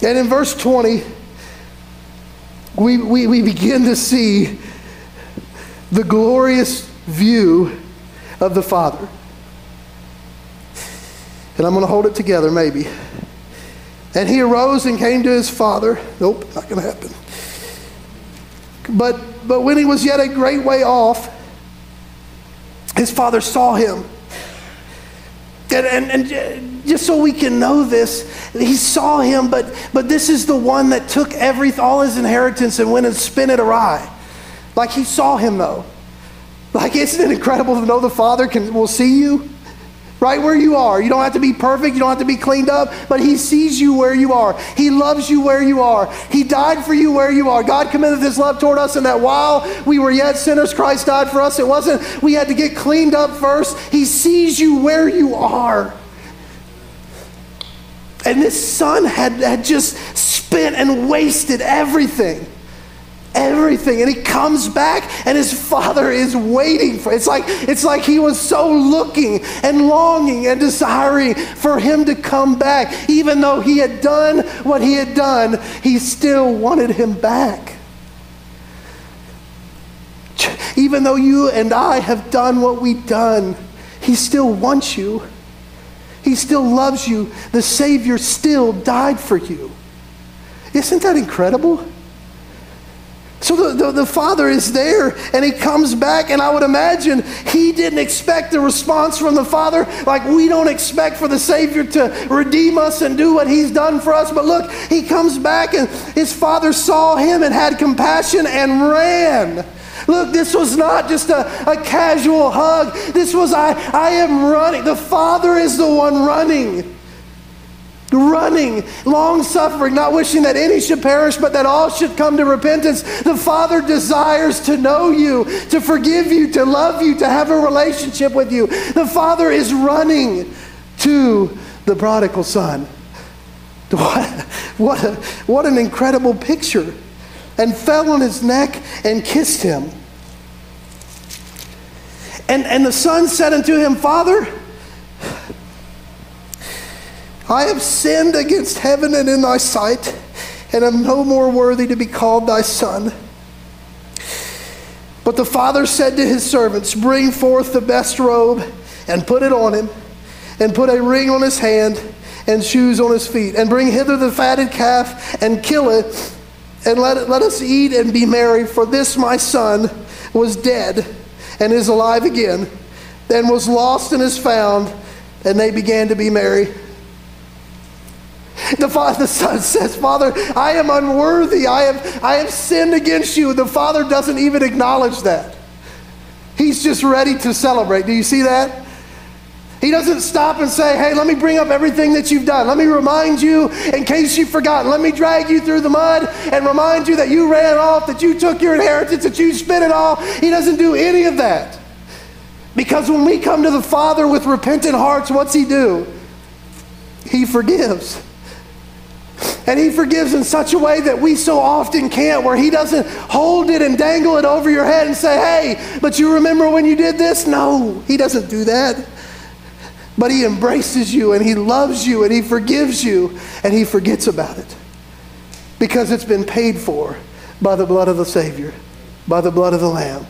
And in verse 20, we, we, we begin to see the glorious view of the Father. And I'm going to hold it together, maybe. And he arose and came to his father. Nope, not going to happen. But, but when he was yet a great way off, his father saw him. And, and, and just so we can know this, he saw him, but, but this is the one that took every, all his inheritance and went and spent it awry. Like he saw him though. Like, isn't it incredible to know the Father can, will see you? Right where you are. You don't have to be perfect. You don't have to be cleaned up, but He sees you where you are. He loves you where you are. He died for you where you are. God committed His love toward us, and that while we were yet sinners, Christ died for us. It wasn't we had to get cleaned up first. He sees you where you are. And this son had, had just spent and wasted everything everything and he comes back and his father is waiting for it's like it's like he was so looking and longing and desiring for him to come back. Even though he had done what he had done he still wanted him back. Even though you and I have done what we've done he still wants you. He still loves you. The savior still died for you. Isn't that incredible so the, the, the, father is there and he comes back, and I would imagine he didn't expect a response from the father like we don't expect for the Savior to redeem us and do what he's done for us. But look, he comes back, and his father saw him and had compassion and ran. Look, this was not just a, a casual hug. This was, I, I am running. The father is the one running. Running, long suffering, not wishing that any should perish, but that all should come to repentance. The Father desires to know you, to forgive you, to love you, to have a relationship with you. The Father is running to the prodigal son. [laughs] What, what, a, what an incredible picture. And fell on his neck and kissed him. And, and the son said unto him, Father, I have sinned against heaven and in thy sight, and am no more worthy to be called thy son. But the father said to his servants, Bring forth the best robe and put it on him, and put a ring on his hand and shoes on his feet, and bring hither the fatted calf and kill it, and let, it, let us eat and be merry. For this my son was dead and is alive again, and was lost and is found. And they began to be merry. The, father, the son says, Father, I am unworthy. I have, I have sinned against you. The father doesn't even acknowledge that. He's just ready to celebrate. Do you see that? He doesn't stop and say, Hey, let me bring up everything that you've done. Let me remind you in case you've forgotten. Let me drag you through the mud and remind you that you ran off, that you took your inheritance, that you spent it all. He doesn't do any of that. Because when we come to the Father with repentant hearts, what's He do? He forgives. And He forgives in such a way that we so often can't, where He doesn't hold it and dangle it over your head and say, hey, but you remember when you did this? No, He doesn't do that. But He embraces you and He loves you and He forgives you and He forgets about it because it's been paid for by the blood of the Savior, by the blood of the Lamb.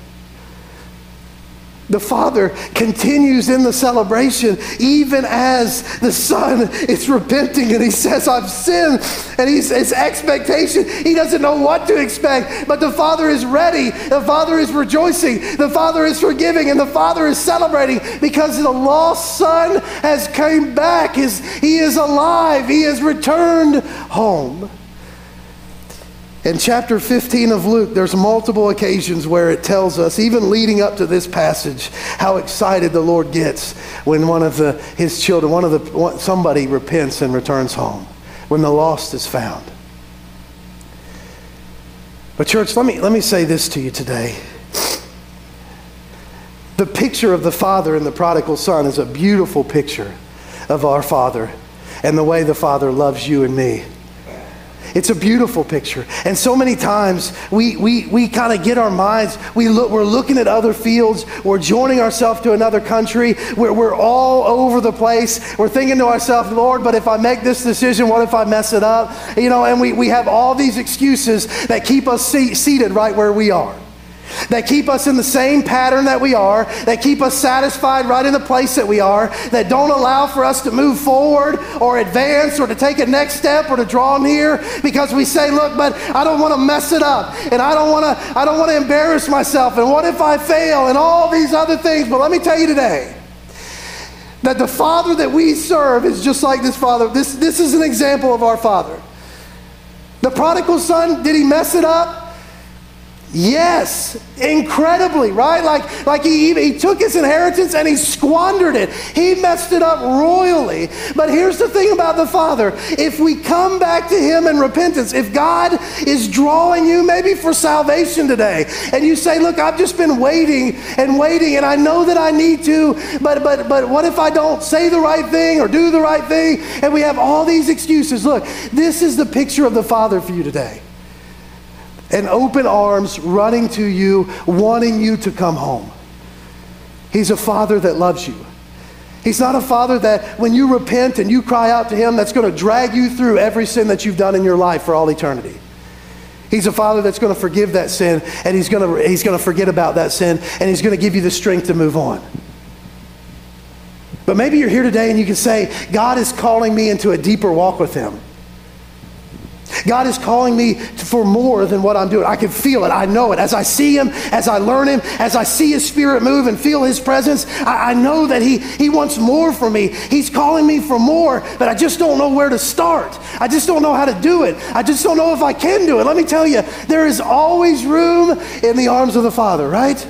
The Father continues in the celebration even as the Son is repenting and he says, I've sinned. And he's, his expectation, he doesn't know what to expect, but the Father is ready. The Father is rejoicing. The Father is forgiving and the Father is celebrating because the lost Son has come back. His, he is alive. He has returned home. In chapter 15 of Luke, there's multiple occasions where it tells us, even leading up to this passage, how excited the Lord gets when one of the, his children, one of the, somebody repents and returns home, when the lost is found. But church, let me, let me say this to you today. The picture of the father and the prodigal son is a beautiful picture of our father and the way the father loves you and me. It's a beautiful picture. And so many times we, we, we kind of get our minds, we look, we're looking at other fields, we're joining ourselves to another country, we're, we're all over the place. We're thinking to ourselves, Lord, but if I make this decision, what if I mess it up? You know, and we, we have all these excuses that keep us seated right where we are that keep us in the same pattern that we are, that keep us satisfied right in the place that we are, that don't allow for us to move forward or advance or to take a next step or to draw near because we say, look, but I don't want to mess it up and I don't want to I don't want to embarrass myself and what if I fail and all these other things. But let me tell you today that the Father that we serve is just like this Father. This, this is an example of our Father. The prodigal son, did he mess it up? Yes, incredibly, right? Like, like he, he took his inheritance and he squandered it. He messed it up royally. But here's the thing about the Father if we come back to Him in repentance, if God is drawing you maybe for salvation today, and you say, Look, I've just been waiting and waiting, and I know that I need to, but, but, but what if I don't say the right thing or do the right thing? And we have all these excuses. Look, this is the picture of the Father for you today and open arms running to you, wanting you to come home. He's a father that loves you. He's not a father that when you repent and you cry out to him, that's going to drag you through every sin that you've done in your life for all eternity. He's a father that's going to forgive that sin and he's going to, he's going to forget about that sin and he's going to give you the strength to move on. But maybe you're here today and you can say, God is calling me into a deeper walk with him. God is calling me for more than what I'm doing. I can feel it. I know it. As I see Him, as I learn Him, as I see His Spirit move and feel His presence, I, I know that he, he wants more for me. He's calling me for more, but I just don't know where to start. I just don't know how to do it. I just don't know if I can do it. Let me tell you, there is always room in the arms of the Father, right?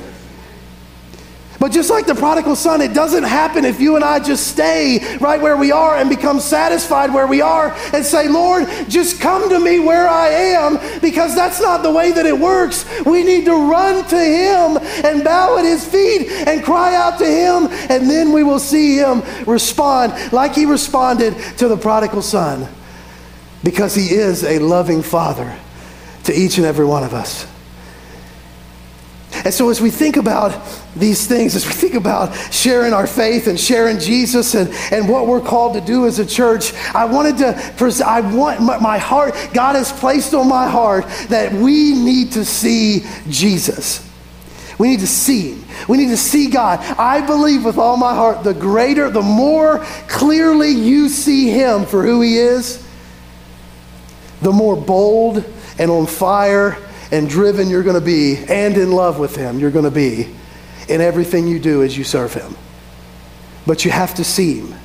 But just like the prodigal son, it doesn't happen if you and I just stay right where we are and become satisfied where we are and say, Lord, just come to me where I am, because that's not the way that it works. We need to run to Him and bow at His feet and cry out to Him, and then we will see Him respond like He responded to the prodigal son, because He is a loving Father to each and every one of us. And so, as we think about these things, as we think about sharing our faith and sharing Jesus and, and what we're called to do as a church, I wanted to, I want my heart, God has placed on my heart that we need to see Jesus. We need to see Him. We need to see God. I believe with all my heart, the greater, the more clearly you see Him for who He is, the more bold and on fire and driven you're going to be, and in love with Him you're going to be in everything you do as you serve Him. But you have to see Him.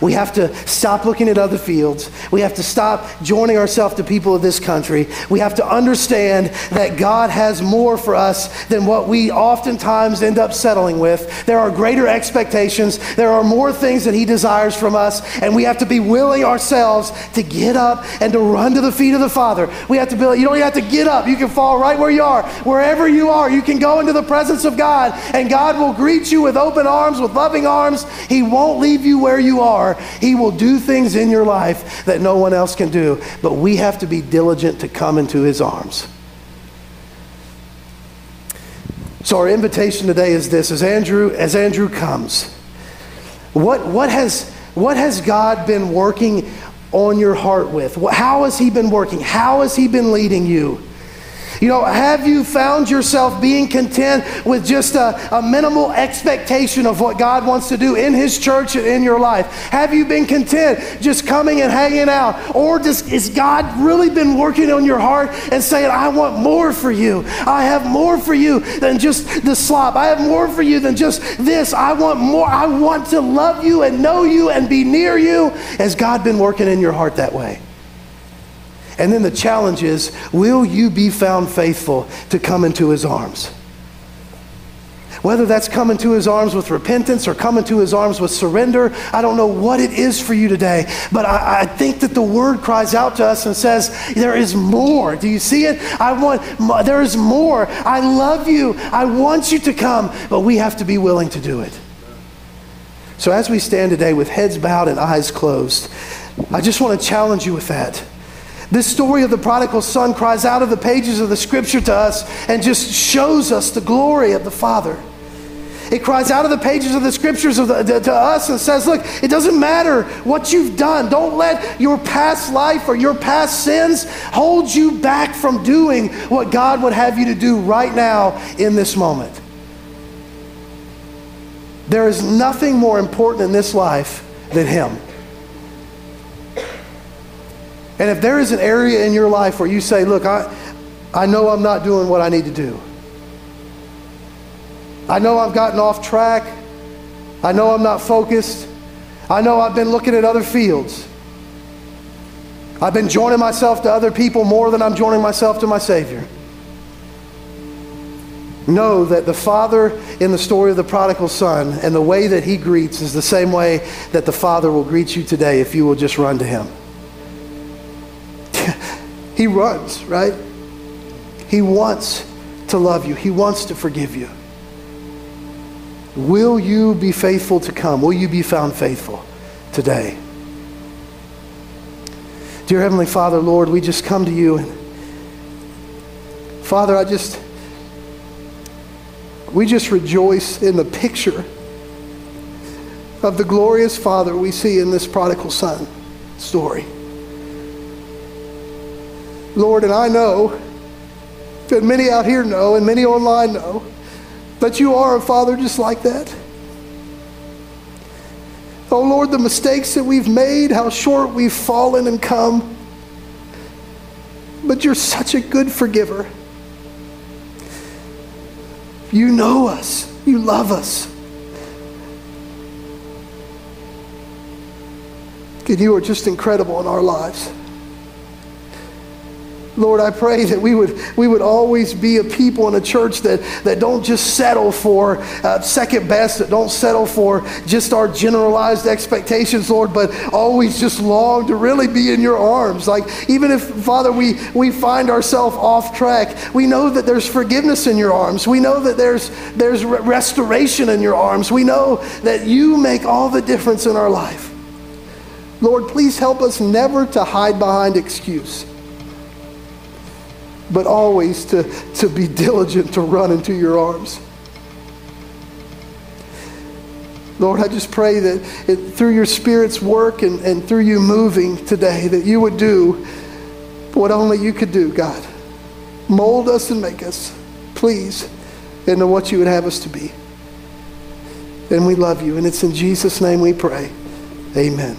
We have to stop looking at other fields. We have to stop joining ourselves to people of this country. We have to understand that God has more for us than what we oftentimes end up settling with. There are greater expectations, there are more things that He desires from us, and we have to be willing ourselves to get up and to run to the feet of the Father. We have to be, you don't even have to get up. You can fall right where you are. Wherever you are, you can go into the presence of God, and God will greet you with open arms, with loving arms. He won't leave you where you are He will do things in your life that no one else can do. But we have to be diligent to come into His arms. So our invitation today is this as Andrew as Andrew comes. What what has what has God been working on your heart with? How has he been working? How has he been leading you? You know, have you found yourself being content with just a, a minimal expectation of what God wants to do in His church and in your life? Have you been content just coming and hanging out? Or does, has God really been working on your heart and saying, I want more for you? I have more for you than just the slop. I have more for you than just this. I want more. I want to love you and know you and be near you. Has God been working in your heart that way? And then the challenge is will you be found faithful to come into his arms? Whether that's coming to his arms with repentance or coming to his arms with surrender, I don't know what it is for you today, but I, I, think that the word cries out to us and says, There is more. Do you see it? I want, there is more. I love you. I want you to come, but we have to be willing to do it. So as we stand today with heads bowed and eyes closed, I just want to challenge you with that. This story of the prodigal son cries out of the pages of the scripture to us and just shows us the glory of the Father. It cries out of the pages of the scriptures of the, to, to us and says, Look, it doesn't matter what you've done. Don't let your past life or your past sins hold you back from doing what God would have you to do right now in this moment. There is nothing more important in this life than Him. And if there is an area in your life where you say, look, I, I know I'm not doing what I need to do. I know I've gotten off track. I know I'm not focused. I know I've been looking at other fields. I've been joining myself to other people more than I'm joining myself to my Savior. Know that the Father in the story of the prodigal son and the way that he greets is the same way that the Father will greet you today if you will just run to him. He runs, right? He wants to love you, He wants to forgive you. Will you be faithful to come? Will you be found faithful today? Dear Heavenly Father, Lord, we just come to you. And Father, I just, we just rejoice in the picture of the glorious Father we see in this prodigal son story. Lord, and I know that many out here know and many online know that you are a father just like that. Oh Lord, the mistakes that we've made, how short we've fallen and come. But you're such a good forgiver. You know us, you love us. And you are just incredible in our lives. Lord, I pray that we would, we would always be a people in a church that, that don't just settle for uh, second best, that don't settle for just our generalized expectations, Lord, but always just long to really be in your arms. Like, even if, Father, we, we find ourselves off track, we know that there's forgiveness in your arms. We know that there's, there's restoration in your arms. We know that you make all the difference in our life. Lord, please help us never to hide behind excuse but always to, to be diligent to run into your arms. Lord, I just pray that it, through your Spirit's work and, and through you moving today, that you would do what only you could do, God. Mold us and make us, please, into what you would have us to be. And we love you. And it's in Jesus' name we pray. Amen.